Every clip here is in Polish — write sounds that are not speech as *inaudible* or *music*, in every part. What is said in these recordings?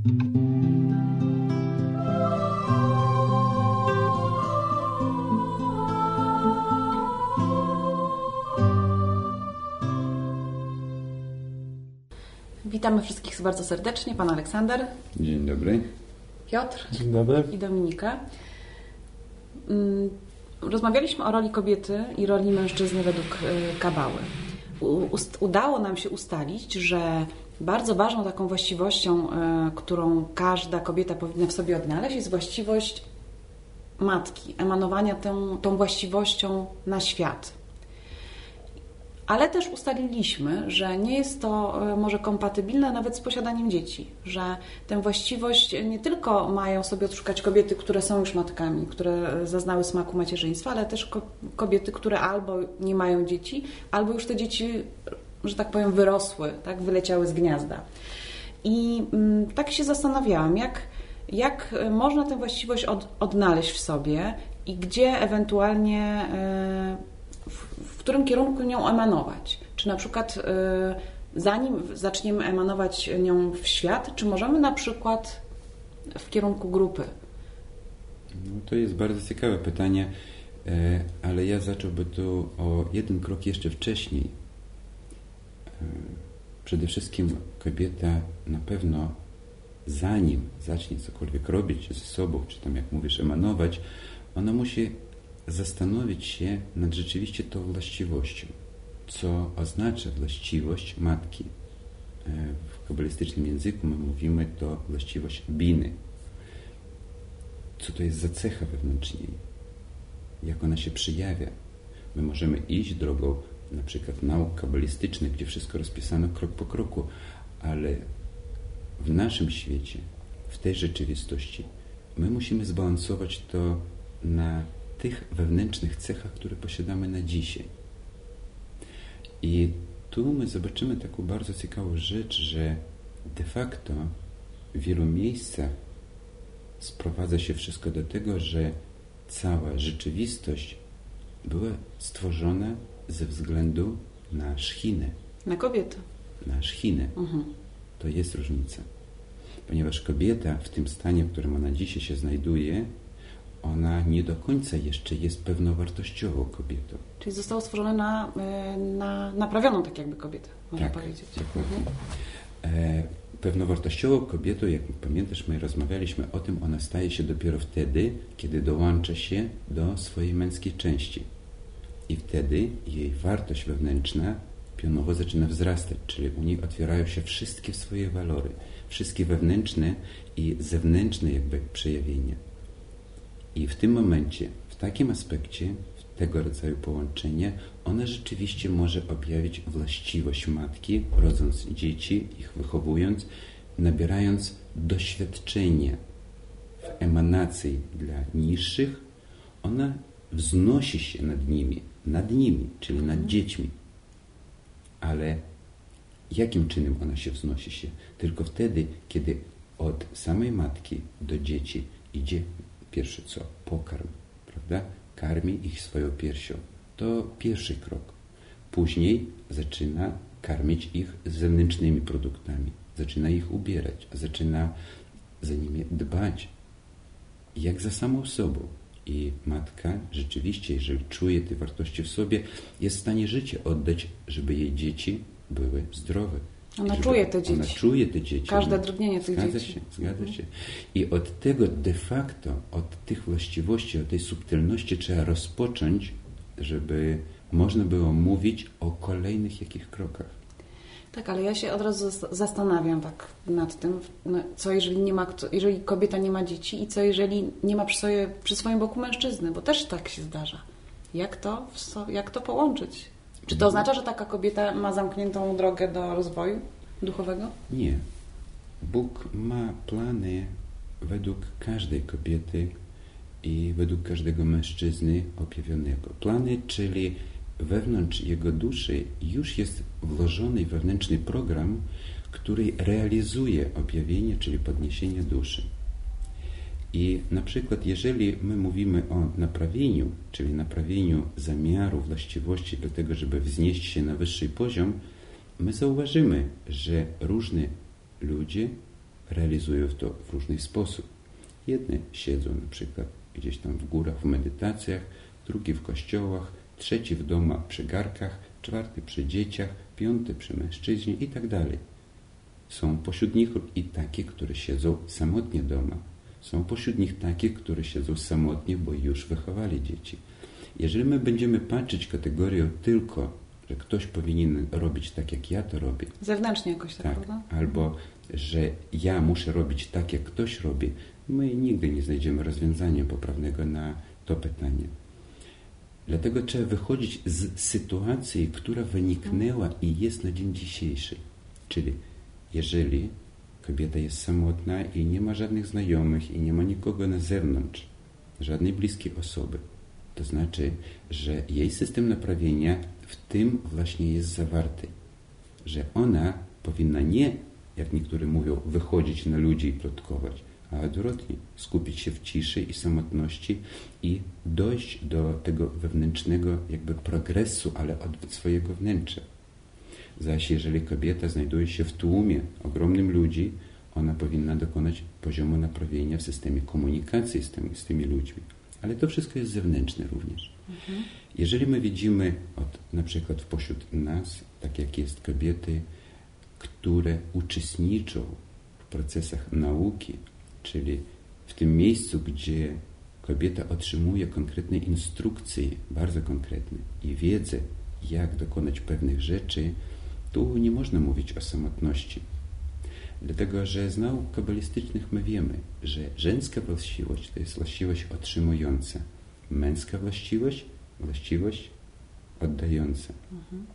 Witamy wszystkich bardzo serdecznie. Pan Aleksander. Dzień dobry. Piotr. Dzień dobry. I Dominika. Mm, rozmawialiśmy o roli kobiety i roli mężczyzny według y, kabały. Udało nam się ustalić, że bardzo ważną taką właściwością, y, którą każda kobieta powinna w sobie odnaleźć, jest właściwość matki, emanowania tą, tą właściwością na świat. Ale też ustaliliśmy, że nie jest to e, może kompatybilne nawet z posiadaniem dzieci, że tę właściwość nie tylko mają sobie odszukać kobiety, które są już matkami, które zaznały smaku macierzyństwa, ale też kobiety, które albo nie mają dzieci, albo już te dzieci, że tak powiem, wyrosły, tak, wyleciały z gniazda. I mm, tak się zastanawiałam, jak, jak można tę właściwość od, odnaleźć w sobie i gdzie ewentualnie w którym kierunku nią emanować. Czy na przykład y, zanim zaczniemy emanować nią w świat, czy możemy na przykład w kierunku grupy? No, to jest bardzo ciekawe pytanie, e, ale ja zacząłbym tu o jeden krok jeszcze wcześniej. E, przede wszystkim kobieta na pewno zanim zacznie cokolwiek robić ze sobą, czy tam jak mówisz emanować, ona musi zastanowić się nad rzeczywiście tą właściwością. Co oznacza właściwość matki? E, w kabalistycznym języku my mówimy to właściwość biny. Co to jest za cecha wewnętrznej? Jak ona się przejawia? My możemy iść drogą na przykład nauk kabalistycznych, gdzie wszystko rozpisano krok po kroku, ale w naszym świecie, w tej rzeczywistości, my musimy zbalansować to na tych wewnętrznych cechach, które posiadamy na dzisiaj. I tu my zobaczymy taką bardzo ciekawą rzecz, że de facto w wielu miejscach sprowadza się wszystko do tego, że cała rzeczywistość była stworzona ze względu na szchinę. Na kobietę. Na szchinę. Mhm. To jest różnica. Ponieważ kobieta w tym stanie, w którym ona dzisiaj się znajduje, ona nie do końca jeszcze jest pewnowartościową kobietą. Czyli zostało stworzone na, e, na naprawioną tak jakby kobietę, można tak, powiedzieć. Mhm. E, pewnowartościową kobietą, jak pamiętasz, my rozmawialiśmy o tym, ona staje się dopiero wtedy, kiedy dołącza się do swojej męskiej części. I wtedy jej wartość wewnętrzna pionowo zaczyna wzrastać, czyli u niej otwierają się wszystkie swoje walory, wszystkie wewnętrzne i zewnętrzne jakby przejawienia. I w tym momencie, w takim aspekcie, w tego rodzaju połączenie, ona rzeczywiście może objawić właściwość matki, rodząc dzieci, ich wychowując, nabierając doświadczenia w emanacji dla niższych, ona wznosi się nad nimi, nad nimi, czyli nad dziećmi. Ale jakim czynem ona się wznosi się? Tylko wtedy, kiedy od samej matki do dzieci idzie Pierwsze co? Pokarm, prawda? Karmi ich swoją piersią. To pierwszy krok. Później zaczyna karmić ich zewnętrznymi produktami. Zaczyna ich ubierać, zaczyna za nimi dbać. Jak za samą sobą. I matka rzeczywiście, jeżeli czuje te wartości w sobie, jest w stanie życie oddać, żeby jej dzieci były zdrowe. Ona czuje te dzieci. Ona czuje te dzieci. Każde drgnienie tych zgadza dzieci. Się, zgadza się. I od tego de facto, od tych właściwości, od tej subtelności trzeba rozpocząć, żeby można było mówić o kolejnych jakich krokach. Tak, ale ja się od razu zastanawiam tak nad tym, no, co jeżeli nie ma, jeżeli kobieta nie ma dzieci i co jeżeli nie ma przy, sobie, przy swoim boku mężczyzny, bo też tak się zdarza. Jak to, jak to połączyć? Czy to oznacza, że taka kobieta ma zamkniętą drogę do rozwoju duchowego? Nie. Bóg ma plany według każdej kobiety i według każdego mężczyzny objawionego. Plany, czyli wewnątrz jego duszy już jest włożony wewnętrzny program, który realizuje objawienie, czyli podniesienie duszy. I na przykład, jeżeli my mówimy o naprawieniu, czyli naprawieniu zamiaru, właściwości do tego, żeby wznieść się na wyższy poziom, my zauważymy, że różni ludzie realizują to w różny sposób. Jedne siedzą na przykład gdzieś tam w górach w medytacjach, drugi w kościołach, trzeci w domach przy garkach, czwarty przy dzieciach, piąty przy mężczyźnie i tak dalej. Są pośród nich i takie, które siedzą samotnie doma. Są pośród nich takie, które siedzą samotnie, bo już wychowali dzieci. Jeżeli my będziemy patrzeć kategorią tylko, że ktoś powinien robić tak, jak ja to robię. Zewnętrznie jakoś tak, tak? Albo, że ja muszę robić tak, jak ktoś robi. My nigdy nie znajdziemy rozwiązania poprawnego na to pytanie. Dlatego trzeba wychodzić z sytuacji, która wyniknęła i jest na dzień dzisiejszy. Czyli jeżeli kobieta jest samotna i nie ma żadnych znajomych i nie ma nikogo na zewnątrz, żadnej bliskiej osoby, to znaczy, że jej system naprawienia w tym właśnie jest zawarty. Że ona powinna nie, jak niektórzy mówią, wychodzić na ludzi i plotkować, a odwrotnie, skupić się w ciszy i samotności i dojść do tego wewnętrznego jakby progresu, ale od swojego wnętrza. Zaś jeżeli kobieta znajduje się w tłumie ogromnym ludzi, ona powinna dokonać poziomu naprawienia w systemie komunikacji z tymi, z tymi ludźmi. Ale to wszystko jest zewnętrzne również. Mhm. Jeżeli my widzimy od, na przykład pośród nas, tak jak jest kobiety, które uczestniczą w procesach nauki, czyli w tym miejscu, gdzie kobieta otrzymuje konkretne instrukcje, bardzo konkretne i wiedzę, jak dokonać pewnych rzeczy, tu nie można mówić o samotności. Dlatego, że z nauk kabalistycznych my wiemy, że żeńska właściwość to jest właściwość otrzymująca, męska właściwość właściwość oddająca. Mhm.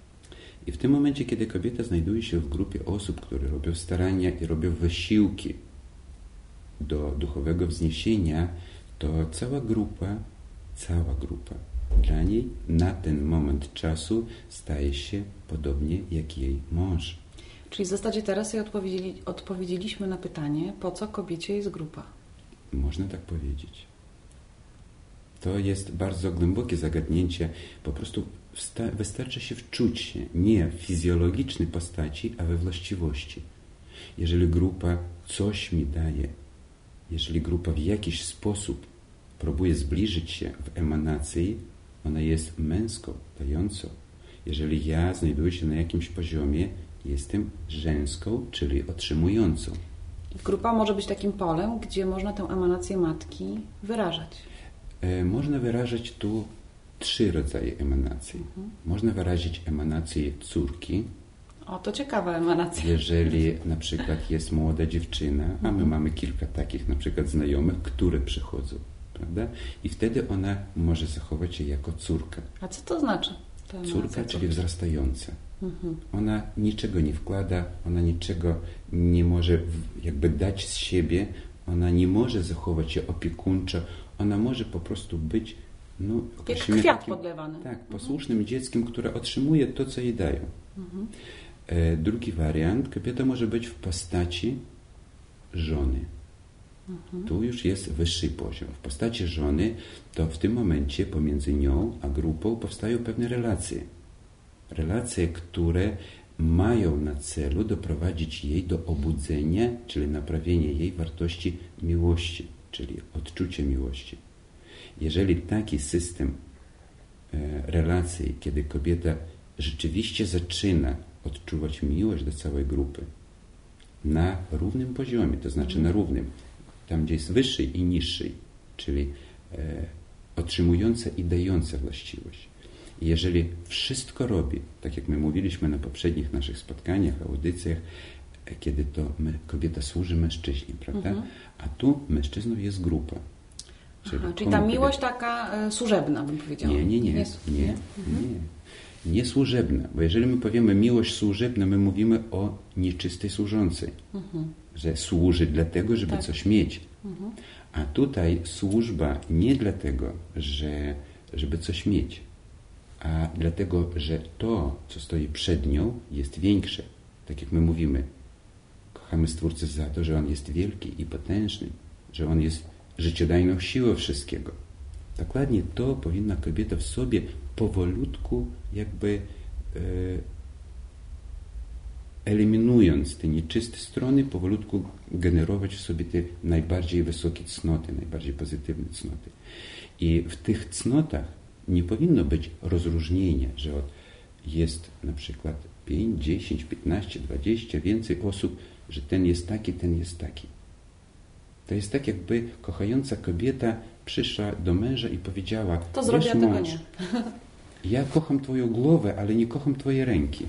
I w tym momencie, kiedy kobieta znajduje się w grupie osób, które robią starania i robią wysiłki do duchowego wzniesienia, to cała grupa, cała grupa dla niej na ten moment czasu staje się podobnie jak jej mąż. Czyli w zasadzie teraz sobie odpowiedzieli, odpowiedzieliśmy na pytanie, po co kobiecie jest grupa? Można tak powiedzieć. To jest bardzo głębokie zagadnięcie. Po prostu wystarczy się wczuć się nie w fizjologicznej postaci, a we właściwości. Jeżeli grupa coś mi daje, jeżeli grupa w jakiś sposób próbuje zbliżyć się w emanacji, ona jest męską, dającą. Jeżeli ja znajduję się na jakimś poziomie, jestem żeńską, czyli otrzymującą. Grupa może być takim polem, gdzie można tę emanację matki wyrażać. E, można wyrażać tu trzy rodzaje emanacji. Mhm. Można wyrazić emanację córki. O, to ciekawa emanacja. Jeżeli na przykład jest młoda dziewczyna, a my mhm. mamy kilka takich na przykład znajomych, które przychodzą, prawda? I wtedy ona może zachować się jako córka. A co to znaczy? Córka, czyli wzrastająca. Mhm. Ona niczego nie wkłada, ona niczego nie może jakby dać z siebie, ona nie może zachować się opiekuńczo, ona może po prostu być no, jak kwiat takim, podlewany. Tak, posłusznym mhm. dzieckiem, które otrzymuje to, co jej dają. Mhm. E, drugi wariant, kobieta może być w postaci żony. Mhm. Tu już jest wyższy poziom. W postaci żony to w tym momencie pomiędzy nią a grupą powstają pewne relacje. Relacje, które mają na celu doprowadzić jej do obudzenia, czyli naprawienia jej wartości miłości, czyli odczucia miłości. Jeżeli taki system e, relacji, kiedy kobieta rzeczywiście zaczyna odczuwać miłość do całej grupy na równym poziomie, to znaczy na równym, tam gdzie jest wyższy i niższy, czyli e, otrzymująca i dająca właściwość. I jeżeli wszystko robi, tak jak my mówiliśmy na poprzednich naszych spotkaniach, audycjach, e, kiedy to my, kobieta służy mężczyźnie, prawda? Mhm. A tu mężczyzną jest grupa. Czyli, Aha, czyli ta miłość kobieta... taka y, służebna, bym powiedziała. Nie, nie, nie. Nie, nie, nie. Mhm. nie. Nie służebna, bo jeżeli my powiemy miłość służebna, my mówimy o nieczystej służącej. Mhm. Że służy dlatego, żeby tak. coś mieć. Mhm. A tutaj służba nie dlatego, że, żeby coś mieć, a dlatego, że to, co stoi przed nią, jest większe. Tak jak my mówimy, kochamy Stwórcę za to, że On jest wielki i potężny, że On jest życiodajną siłą wszystkiego. Dokładnie to powinna kobieta w sobie powolutku jakby e, eliminując te nieczyste strony, powolutku generować w sobie te najbardziej wysokie cnoty, najbardziej pozytywne cnoty. I w tych cnotach nie powinno być rozróżnienia, że jest na przykład 5, 10, 15, 20, więcej osób, że ten jest taki, ten jest taki. To jest tak, jakby kochająca kobieta przyszła do męża i powiedziała: To zrobię, tego nie. *laughs* Ja kocham Twoją głowę, ale nie kocham Twoje ręki.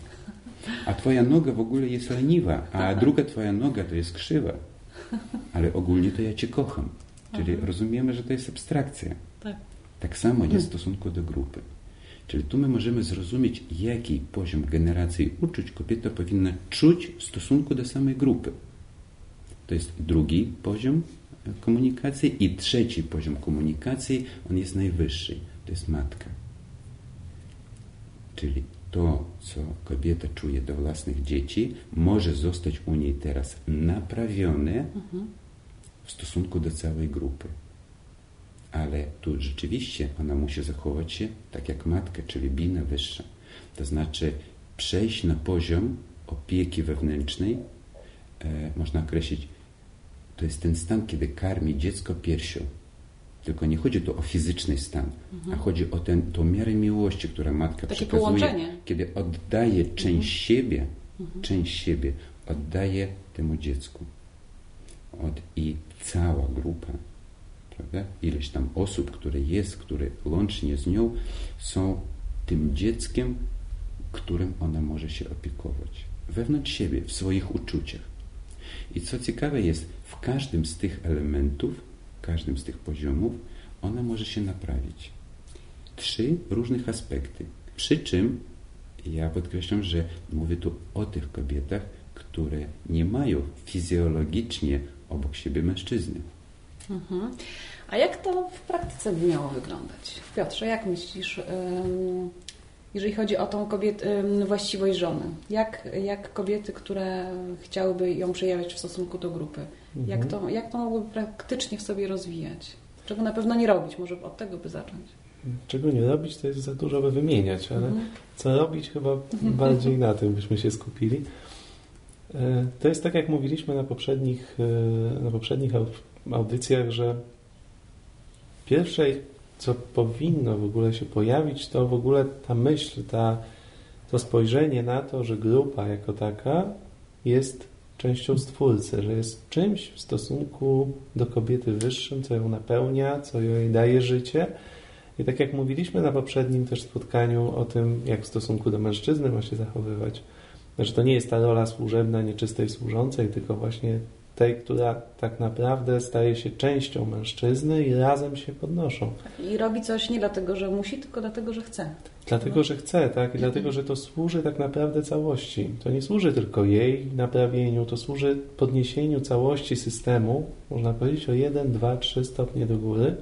A Twoja noga w ogóle jest leniwa, a druga Twoja noga to jest krzywa. Ale ogólnie to ja Cię kocham. Czyli Aha. rozumiemy, że to jest abstrakcja. Tak. Tak samo jest w stosunku do grupy. Czyli tu my możemy zrozumieć, jaki poziom generacji uczuć kobieta powinna czuć w stosunku do samej grupy. To jest drugi poziom komunikacji i trzeci poziom komunikacji, on jest najwyższy, to jest matka. Czyli to, co kobieta czuje do własnych dzieci, może zostać u niej teraz naprawione w stosunku do całej grupy. Ale tu rzeczywiście ona musi zachować się tak jak matka, czyli bina wyższa. To znaczy przejść na poziom opieki wewnętrznej, e, można określić, to jest ten stan, kiedy karmi dziecko piersią. Tylko nie chodzi tu o fizyczny stan, mhm. a chodzi o ten, tą miarę miłości, która matka Takie przekazuje, połączenie. kiedy oddaje część mhm. siebie, mhm. część siebie oddaje temu dziecku. Od, I cała grupa, prawda? ileś tam osób, które jest, które łącznie z nią są tym dzieckiem, którym ona może się opiekować. Wewnątrz siebie, w swoich uczuciach. I co ciekawe jest, w każdym z tych elementów, każdym z tych poziomów, ona może się naprawić. Trzy różnych aspekty. Przy czym ja podkreślam, że mówię tu o tych kobietach, które nie mają fizjologicznie obok siebie mężczyzny. Mhm. A jak to w praktyce by miało wyglądać? Piotrze, jak myślisz, jeżeli chodzi o tą kobiet, właściwość żony? Jak, jak kobiety, które chciałyby ją przejawiać w stosunku do grupy, mhm. jak, to, jak to mogłyby praktycznie w sobie rozwijać? Czego na pewno nie robić? Może od tego by zacząć. Czego nie robić, to jest za dużo by wymieniać, ale mhm. co robić, chyba mhm. bardziej na tym byśmy się skupili. E, to jest tak, jak mówiliśmy na poprzednich, e, na poprzednich audycjach, że pierwsze, co powinno w ogóle się pojawić, to w ogóle ta myśl, ta, to spojrzenie na to, że grupa jako taka jest częścią Stwórcy, że jest czymś w stosunku do kobiety wyższym, co ją napełnia, co jej daje życie. I tak jak mówiliśmy na poprzednim też spotkaniu o tym, jak w stosunku do mężczyzny ma się zachowywać, że to nie jest ta rola służebna, nieczystej służącej, tylko właśnie tej, która tak naprawdę staje się częścią mężczyzny i razem się podnoszą. I robi coś nie dlatego, że musi, tylko dlatego, że chce. Dlatego, że chce, tak? I dlatego, że to służy tak naprawdę całości. To nie służy tylko jej naprawieniu, to służy podniesieniu całości systemu, można powiedzieć o jeden, dwa, trzy stopnie do góry.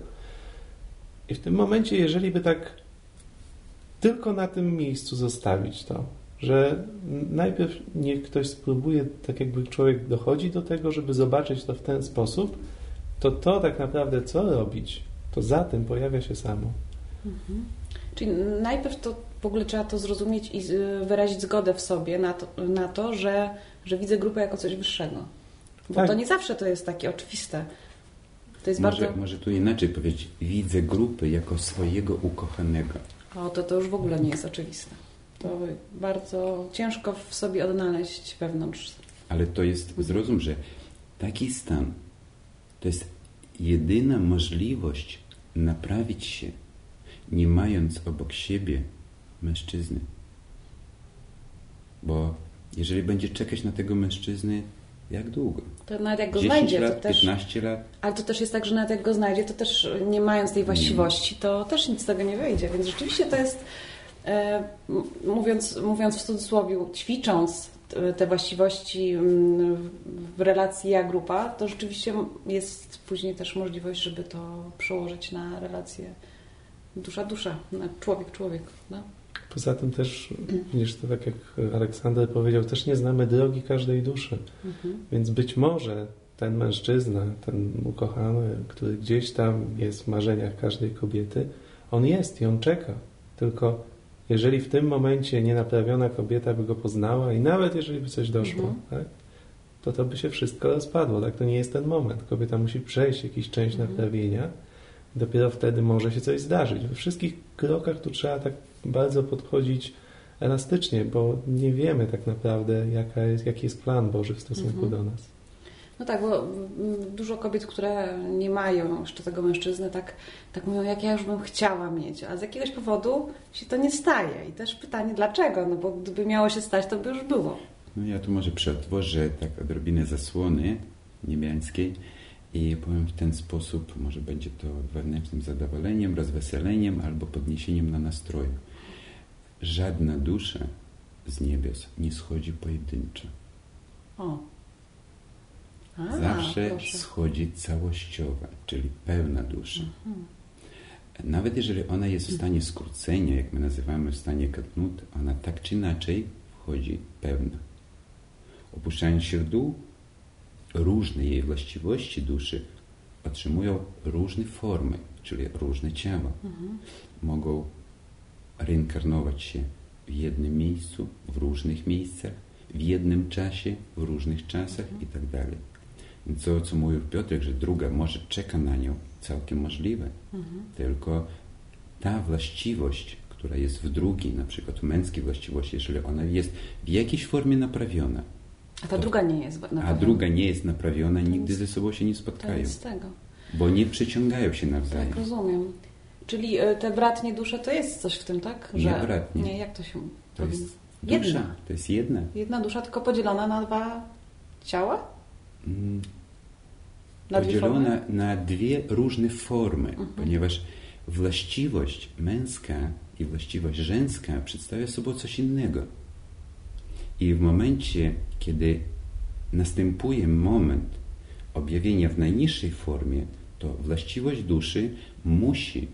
I w tym momencie, jeżeli by tak tylko na tym miejscu zostawić to, że najpierw niech ktoś spróbuje, tak jakby człowiek dochodzi do tego, żeby zobaczyć to w ten sposób, to to tak naprawdę co robić, to za tym pojawia się samo. Mhm. Czyli najpierw to w ogóle trzeba to zrozumieć i wyrazić zgodę w sobie na to, na to że, że widzę grupę jako coś wyższego. Bo tak. to nie zawsze to jest takie oczywiste. To jest może, bardzo... może tu inaczej powiedzieć. Widzę grupę jako swojego ukochanego. O, to to już w ogóle nie jest oczywiste. To bardzo ciężko w sobie odnaleźć wewnątrz. Ale to jest, zrozum, że taki stan to jest jedyna możliwość naprawić się, nie mając obok siebie mężczyzny. Bo jeżeli będzie czekać na tego mężczyzny, jak długo? To nawet jak go znajdzie, lat, to też. 15 lat. Ale to też jest tak, że nawet jak go znajdzie, to też nie mając tej właściwości, to też nic z tego nie wyjdzie. Więc rzeczywiście to jest mówiąc, mówiąc w cudzysłowie, ćwicząc te właściwości w relacji ja-grupa, to rzeczywiście jest później też możliwość, żeby to przełożyć na relację dusza-dusza, na człowiek-człowiek. No? Poza tym też, widzisz, to tak jak Aleksander powiedział, też nie znamy drogi każdej duszy. Mhm. Więc być może ten mężczyzna, ten ukochany, który gdzieś tam jest w marzeniach każdej kobiety, on jest i on czeka. Tylko jeżeli w tym momencie nienaprawiona kobieta by go poznała i nawet jeżeli by coś doszło, Mhm. tak, to to by się wszystko rozpadło. Tak? To nie jest ten moment. Kobieta musi przejść jakiś część Mhm. naprawienia. Dopiero wtedy może się coś zdarzyć. We wszystkich krokach tu trzeba tak bardzo podchodzić elastycznie, bo nie wiemy tak naprawdę, jaka jest, jaki jest plan Boży w stosunku Mhm. do nas. No tak, bo dużo kobiet, które nie mają jeszcze tego mężczyzny, tak, tak mówią, jak ja już bym chciała mieć, a z jakiegoś powodu się to nie staje. I też pytanie, dlaczego? No bo gdyby miało się stać, to by już było. No ja tu może przetworzę tak odrobinę zasłony niebiańskiej i powiem w ten sposób, może będzie to wewnętrznym zadowoleniem, rozweseleniem albo podniesieniem na nastroju. Żadna dusza z niebios nie schodzi pojedynczo. O. A, Zawsze proszę. schodzi całościowa, czyli pełna dusza. Mhm. Nawet jeżeli ona jest w stanie skrócenia, jak my nazywamy w stanie katnut, ona tak czy inaczej wchodzi pełna. Opuszczając się w dół, różne jej właściwości duszy otrzymują różne formy, czyli różne ciała. Mhm. Mogą reinkarnować się w jednym miejscu, w różnych miejscach, w jednym czasie, w różnych czasach i tak to, co mówił Piotrek, że druga może czeka na nią, całkiem możliwe. Mhm. Tylko ta właściwość, która jest w drugiej, na przykład męskiej właściwości, jeżeli ona jest w jakiejś formie naprawiona, A ta druga nie jest. na a druga nie jest naprawiona, nigdy ze sobą się nie To spotkają, z tego. bo nie przyciągają się nawzajem. Tak, rozumiem. Czyli y, te bratnie dusze to jest coś w tym, tak? Nie bratnie. Nie, jak to się To jest Jedna. dusza, to jest jedna. Jedna dusza, tylko podzielona na dwa ciała? Na dwie podzielona na dwie różne formy, Mhm. ponieważ właściwość męska i właściwość żeńska przedstawia sobą coś innego. I w momencie, kiedy następuje moment objawienia w najniższej formie, to właściwość duszy musi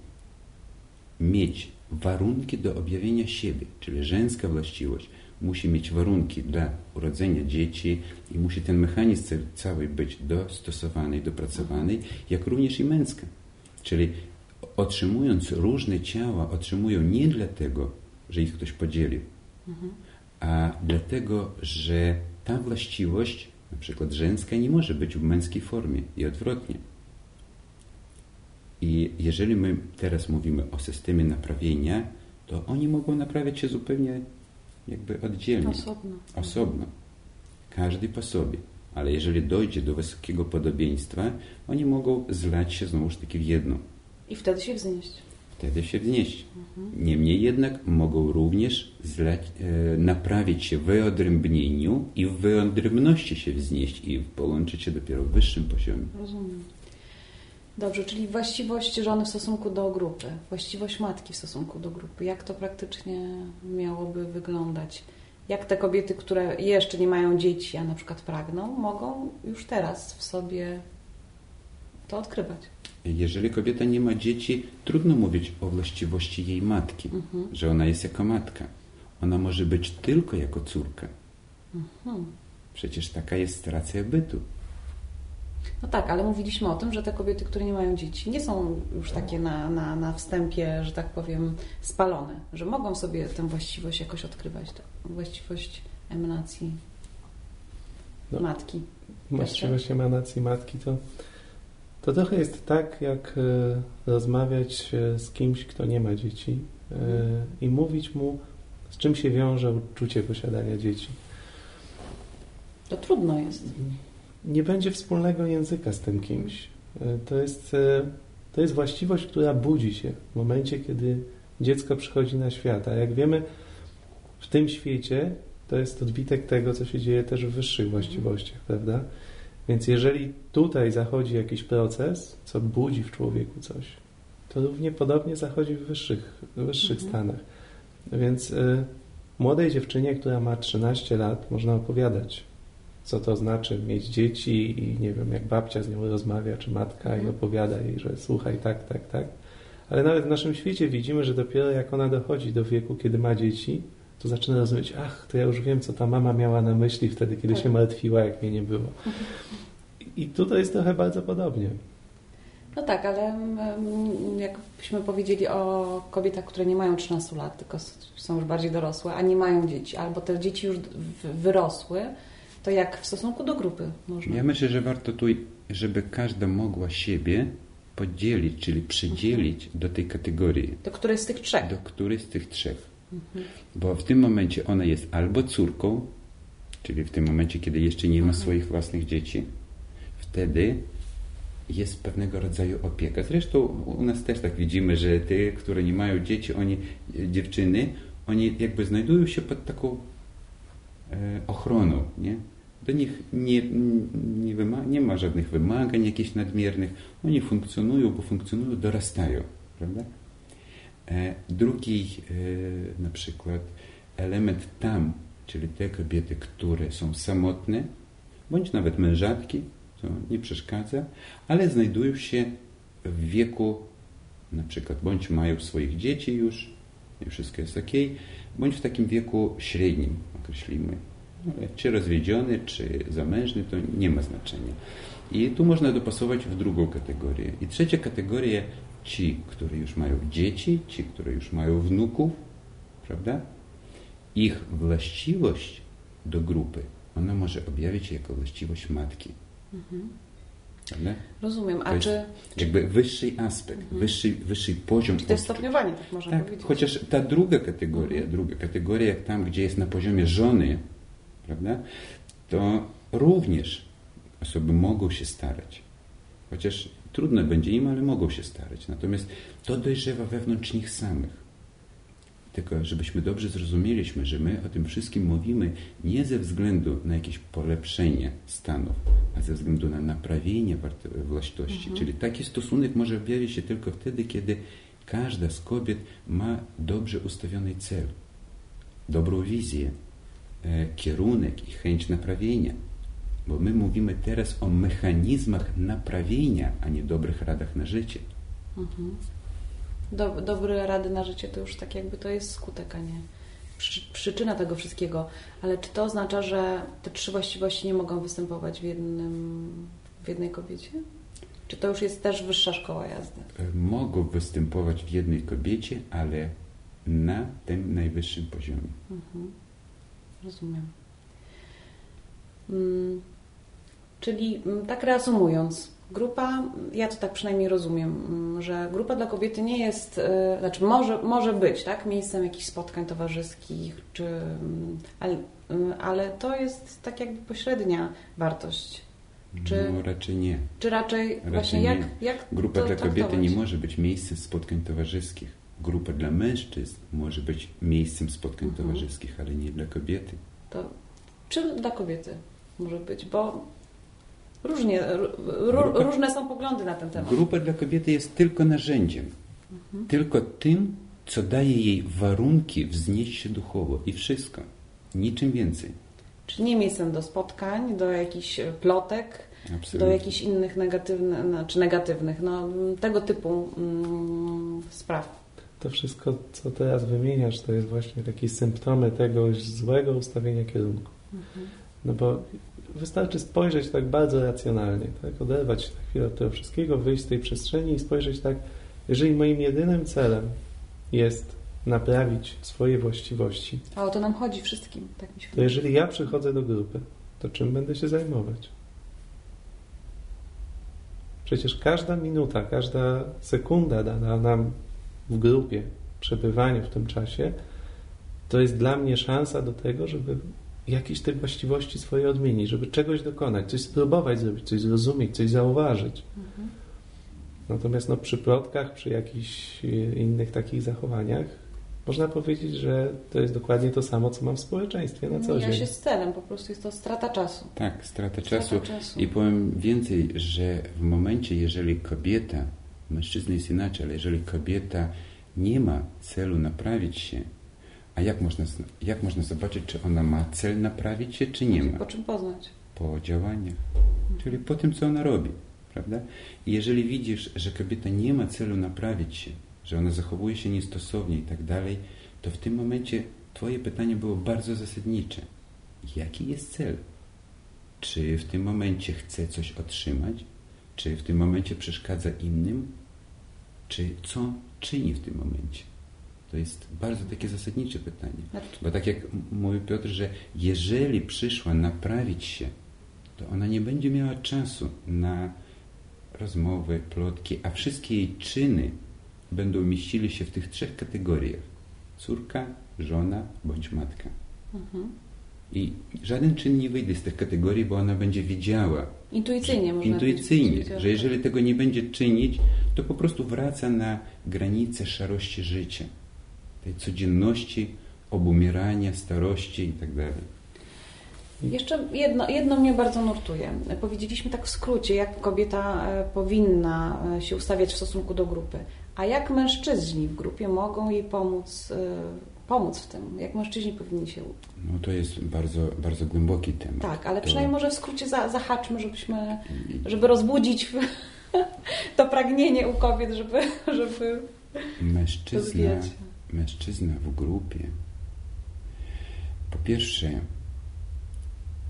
mieć warunki do objawienia siebie, czyli żeńska właściwość musi mieć warunki dla urodzenia dzieci i musi ten mechanizm ca- cały być dostosowany i dopracowany, jak również i męska. Czyli otrzymując różne ciała, otrzymują nie dlatego, że ich ktoś podzielił, a dlatego, że ta właściwość, na przykład żeńska, nie może być w męskiej formie i odwrotnie. I jeżeli my teraz mówimy o systemie naprawienia, to oni mogą naprawiać się zupełnie jakby oddzielnie, Osobno. osobno. Każdy po sobie. Ale jeżeli dojdzie do wysokiego podobieństwa, oni mogą zlać się znowuż taки w jedno. I wtedy się wznieść. Wtedy się wznieść. Niemniej jednak mogą również zlać, e, naprawić się w wyodrębnieniu i w wyodrębności się wznieść i połączyć się dopiero w wyższym poziomie. Rozumiem. Dobrze, czyli właściwość żony w stosunku do grupy, właściwość matki w stosunku do grupy. Jak to praktycznie miałoby wyglądać? Jak te kobiety, które jeszcze nie mają dzieci, a na przykład pragną, mogą już teraz w sobie to odkrywać? Jeżeli kobieta nie ma dzieci, trudno mówić o właściwości jej matki, Mhm. że ona jest jako matka. Ona może być tylko jako córka. Mhm. Przecież taka jest racja bytu. No tak, ale mówiliśmy o tym, że te kobiety, które nie mają dzieci, nie są już takie na, na, na wstępie, że tak powiem, spalone, że mogą sobie tę właściwość jakoś odkrywać, tę właściwość emanacji No. matki. Właściwość emanacji matki to, to trochę jest tak, jak e, rozmawiać e, z kimś, kto nie ma dzieci e, i mówić mu, z czym się wiąże uczucie posiadania dzieci. To trudno jest. Nie będzie wspólnego języka z tym kimś. E, To jest, e, to jest właściwość, która budzi się w momencie, kiedy dziecko przychodzi na świat. A jak wiemy, w tym świecie to jest odbitek tego, co się dzieje też w wyższych właściwościach, prawda? Więc jeżeli tutaj zachodzi jakiś proces, co budzi w człowieku coś, to równie podobnie zachodzi w wyższych, w wyższych Mhm. stanach. Więc y, młodej dziewczynie, która ma 13 lat, można opowiadać, co to znaczy mieć dzieci i nie wiem, jak babcia z nią rozmawia, czy matka i Mhm. opowiada jej, że słuchaj, tak, tak, tak. Ale nawet w naszym świecie widzimy, że dopiero jak ona dochodzi do wieku, kiedy ma dzieci, to zaczyna rozumieć, ach, to ja już wiem, co ta mama miała na myśli wtedy, kiedy Tak. się martwiła, jak mnie nie było. I tutaj jest trochę bardzo podobnie. No tak, ale mm, jakbyśmy powiedzieli o kobietach, które nie mają 13 lat, tylko są już bardziej dorosłe, a nie mają dzieci, albo te dzieci już wyrosły, to jak w stosunku do grupy można? Ja myślę, że warto tu, żeby każda mogła siebie podzielić, czyli przydzielić mhm. do tej kategorii. Do której z tych trzech? Do której z tych trzech. Mhm. Bo w tym momencie ona jest albo córką, czyli w tym momencie, kiedy jeszcze nie ma mhm. swoich własnych dzieci, wtedy jest pewnego rodzaju opieka. Zresztą u nas też tak widzimy, że te, które nie mają dzieci, oni, dziewczyny, oni jakby znajdują się pod taką e, ochroną, nie? Do nich nie, nie, nie ma żadnych wymagań jakichś nadmiernych. Oni funkcjonują, bo funkcjonują, dorastają, prawda? E, drugi e, na przykład element tam, czyli te kobiety, które są samotne, bądź nawet mężatki, to nie przeszkadza, ale znajdują się w wieku na przykład, bądź mają swoich dzieci już, i wszystko jest ok, bądź w takim wieku średnim, określimy. Czy rozwiedziony, czy zamężny, to nie ma znaczenia. I tu można dopasować w drugą kategorię. I trzecia kategoria, ci, którzy już mają dzieci, ci, którzy już mają wnuków, prawda? Ich właściwość do grupy, ona może objawić się jako właściwość matki. Mhm. Rozumiem. A czy, jakby wyższy aspekt, mhm. wyższy, wyższy poziom. Czyli to jest stopniowanie, tak można tak, powiedzieć. Chociaż ta druga kategoria, mhm. druga kategoria, tam gdzie jest na poziomie żony, prawda, to również osoby mogą się starać. Chociaż trudno będzie im, ale mogą się starać. Natomiast to dojrzewa wewnątrz nich samych. Tylko żebyśmy dobrze zrozumieliśmy, że my o tym wszystkim mówimy nie ze względu na jakieś polepszenie stanów, a ze względu na naprawienie właściwości. Mhm. Czyli taki stosunek może objawić się tylko wtedy, kiedy każda z kobiet ma dobrze ustawiony cel, dobrą wizję, kierunek i chęć naprawienia. Bo my mówimy teraz o mechanizmach naprawienia, a nie dobrych radach na życie. Mhm do, dobre rady na życie to już tak jakby to jest skutek, a nie przy, przyczyna tego wszystkiego. Ale czy to oznacza, że te trzy właściwości nie mogą występować w, jednym, w jednej kobiecie? Czy to już jest też wyższa szkoła jazdy? E, mogą występować w jednej kobiecie, ale na tym najwyższym poziomie. Mhm. Rozumiem. Hmm. Czyli mm, tak reasumując, Grupa, ja to tak przynajmniej rozumiem, mm, że grupa dla kobiety nie jest, y, znaczy może, może być, tak, miejscem jakichś spotkań towarzyskich, czy, mm, ale, ale to jest tak jakby pośrednia wartość. Czy, no raczej nie. Czy raczej, raczej właśnie jak, jak Grupa dla kobiety nie może być miejscem spotkań towarzyskich. Grupa dla mężczyzn może być miejscem spotkań mhm. towarzyskich, ale nie dla kobiety. To czym dla kobiety może być? Bo Różnie, różne są poglądy na ten temat. Grupa dla kobiety jest tylko narzędziem. Mhm. Tylko tym, co daje jej warunki wznieść się duchowo i wszystko. Niczym więcej. Czyli nie miejscem do spotkań, do jakichś plotek, Absolutnie. do jakichś innych negatywnych, czy negatywnych, no, tego typu mm, spraw. To wszystko, co teraz wymieniasz, to jest właśnie takie symptomy tego złego ustawienia kierunku. Mhm. No bo wystarczy spojrzeć tak bardzo racjonalnie, tak? oderwać się na chwilę od tego wszystkiego, wyjść z tej przestrzeni i spojrzeć tak, jeżeli moim jedynym celem jest naprawić swoje właściwości. A o to nam chodzi wszystkim, tak mi się To jeżeli ja przychodzę do grupy, to czym będę się zajmować? Przecież każda minuta, każda sekunda dana nam w grupie, przebywaniu w tym czasie, to jest dla mnie szansa do tego, żeby jakieś te właściwości swoje odmienić, żeby czegoś dokonać, coś spróbować zrobić, coś zrozumieć, coś zauważyć. Mhm. Natomiast no, przy plotkach, przy jakichś e, innych takich zachowaniach można powiedzieć, że to jest dokładnie to samo, co mam w społeczeństwie na co dzień. Ja się z celem, po prostu jest to strata czasu. Tak, strata, strata czasu. czasu. I powiem więcej, że w momencie, jeżeli kobieta, mężczyzna jest inaczej, ale jeżeli kobieta nie ma celu naprawić się, a jak można, jak można zobaczyć, czy ona ma cel naprawić się, czy nie ma? Po czym poznać? Po działaniach, czyli po tym, co ona robi. Prawda? I jeżeli widzisz, że kobieta nie ma celu naprawić się, że ona zachowuje się niestosownie i tak dalej, to w tym momencie Twoje pytanie było bardzo zasadnicze. Jaki jest cel? Czy w tym momencie chce coś otrzymać? czy w tym momencie przeszkadza innym, czy co czyni w tym momencie. To jest bardzo takie zasadnicze pytanie. Bo tak jak m- mówił Piotr, że jeżeli przyszła naprawić się, to ona nie będzie miała czasu na rozmowy, plotki, a wszystkie jej czyny będą mieścili się w tych trzech kategoriach. Córka, żona bądź matka. Mhm. I żaden czyn nie wyjdzie z tych kategorii, bo ona będzie wiedziała, Intuicyjnie można intuicyjnie, że jeżeli tego nie będzie czynić, to po prostu wraca na granice szarości życia, tej codzienności, obumierania, starości i tak. Jeszcze jedno, jedno mnie bardzo nurtuje. Powiedzieliśmy tak w skrócie, jak kobieta e, powinna e, się ustawiać w stosunku do grupy, a jak mężczyźni w grupie mogą jej pomóc, e, pomóc w tym, jak mężczyźni powinni się... No to jest bardzo, bardzo głęboki temat. Tak, ale To- przynajmniej może w skrócie za, zahaczmy, żebyśmy, żeby rozbudzić *laughs* to pragnienie u kobiet, żeby, *laughs* żeby Mężczyzna, mężczyzna w grupie. Po pierwsze,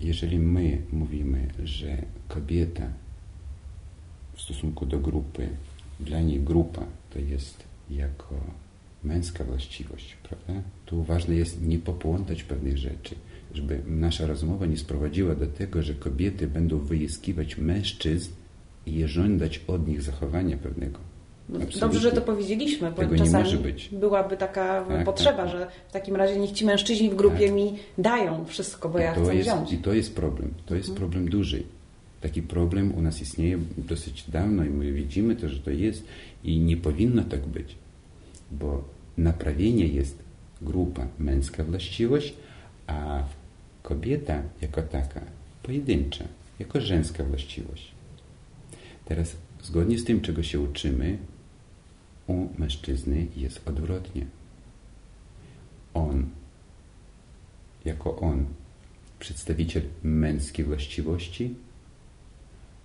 jeżeli my mówimy, że kobieta w stosunku do grupy, dla niej grupa to jest jako męska właściwość, prawda? Tu ważne jest nie popłątać pewnych rzeczy, żeby nasza rozmowa nie sprowadziła do tego, że kobiety będą wyzyskiwać mężczyzn i żądać od nich zachowania pewnego. No, Absolutnie. Dobrze, że to powiedzieliśmy, bo Tego nie czasami może być. byłaby taka Tak, potrzeba, tak. że w takim razie niech ci mężczyźni w grupie Tak. mi dają wszystko, bo ja to chcę jest, wziąć. Mhm. I to jest problem. To jest problem duży. Taki problem u nas istnieje dosyć dawno i my widzimy to, że to jest i nie powinno tak być, bo naprawienie jest grupa, męska właściwość, a kobieta jako taka pojedyncza, jako żeńska właściwość. Teraz zgodnie z tym, czego się uczymy, u mężczyzny jest odwrotnie. On jako on przedstawiciel męskiej właściwości,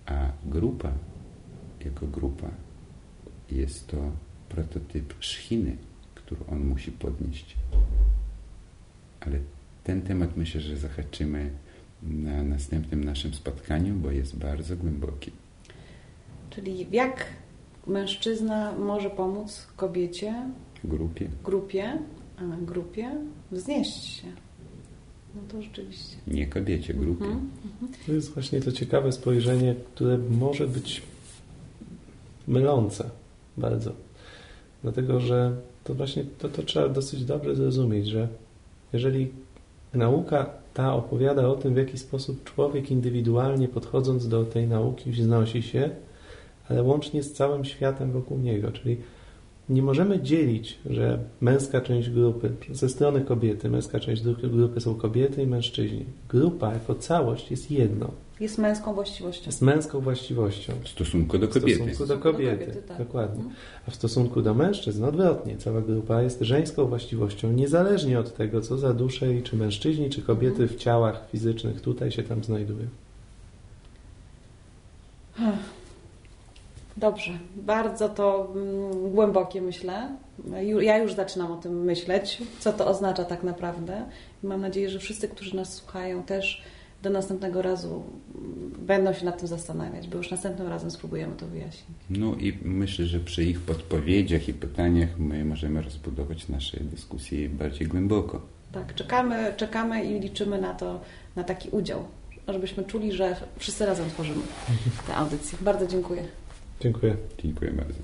a grupa jako grupa jest to prototyp szchiny, którą on musi podnieść. Ale ten temat myślę, że zahaczymy na następnym naszym spotkaniu, bo jest bardzo głęboki. Czyli jak mężczyzna może pomóc kobiecie, Grupie grupie, a grupie wznieść się. No to rzeczywiście. nie kobiecie, grupie. Mhm. To jest właśnie to ciekawe spojrzenie, które może być mylące bardzo. Dlatego, że to właśnie to, to trzeba dosyć dobrze zrozumieć, że jeżeli nauka ta opowiada o tym, w jaki sposób człowiek indywidualnie podchodząc do tej nauki wznosi się, ale łącznie z całym światem wokół niego, czyli nie możemy dzielić, że męska część grupy, ze strony kobiety, męska część grupy, grupy są kobiety i mężczyźni. Grupa jako całość jest jedno, Jest męską właściwością. jest męską właściwością. W stosunku do kobiety. do W stosunku do kobiety, kobiety, tak. dokładnie. Mhm. A w stosunku do mężczyzn odwrotnie. Cała grupa jest żeńską właściwością, niezależnie od tego, co za dusze i czy mężczyźni, czy kobiety Mhm. w ciałach fizycznych tutaj się tam znajdują. Dobrze, bardzo to mm, głębokie myślę. Ja już zaczynam o tym myśleć, co to oznacza tak naprawdę. Mam nadzieję, że wszyscy, którzy nas słuchają, też do następnego razu mm, będą się nad tym zastanawiać, bo już następnym razem spróbujemy to wyjaśnić. No i myślę, że przy ich podpowiedziach i pytaniach my możemy rozbudować nasze dyskusje bardziej głęboko. Tak, czekamy, czekamy i liczymy na to, na taki udział, żebyśmy czuli, że wszyscy razem tworzymy tę audycję. Bardzo dziękuję. Dziękuję. Dziękuję bardzo.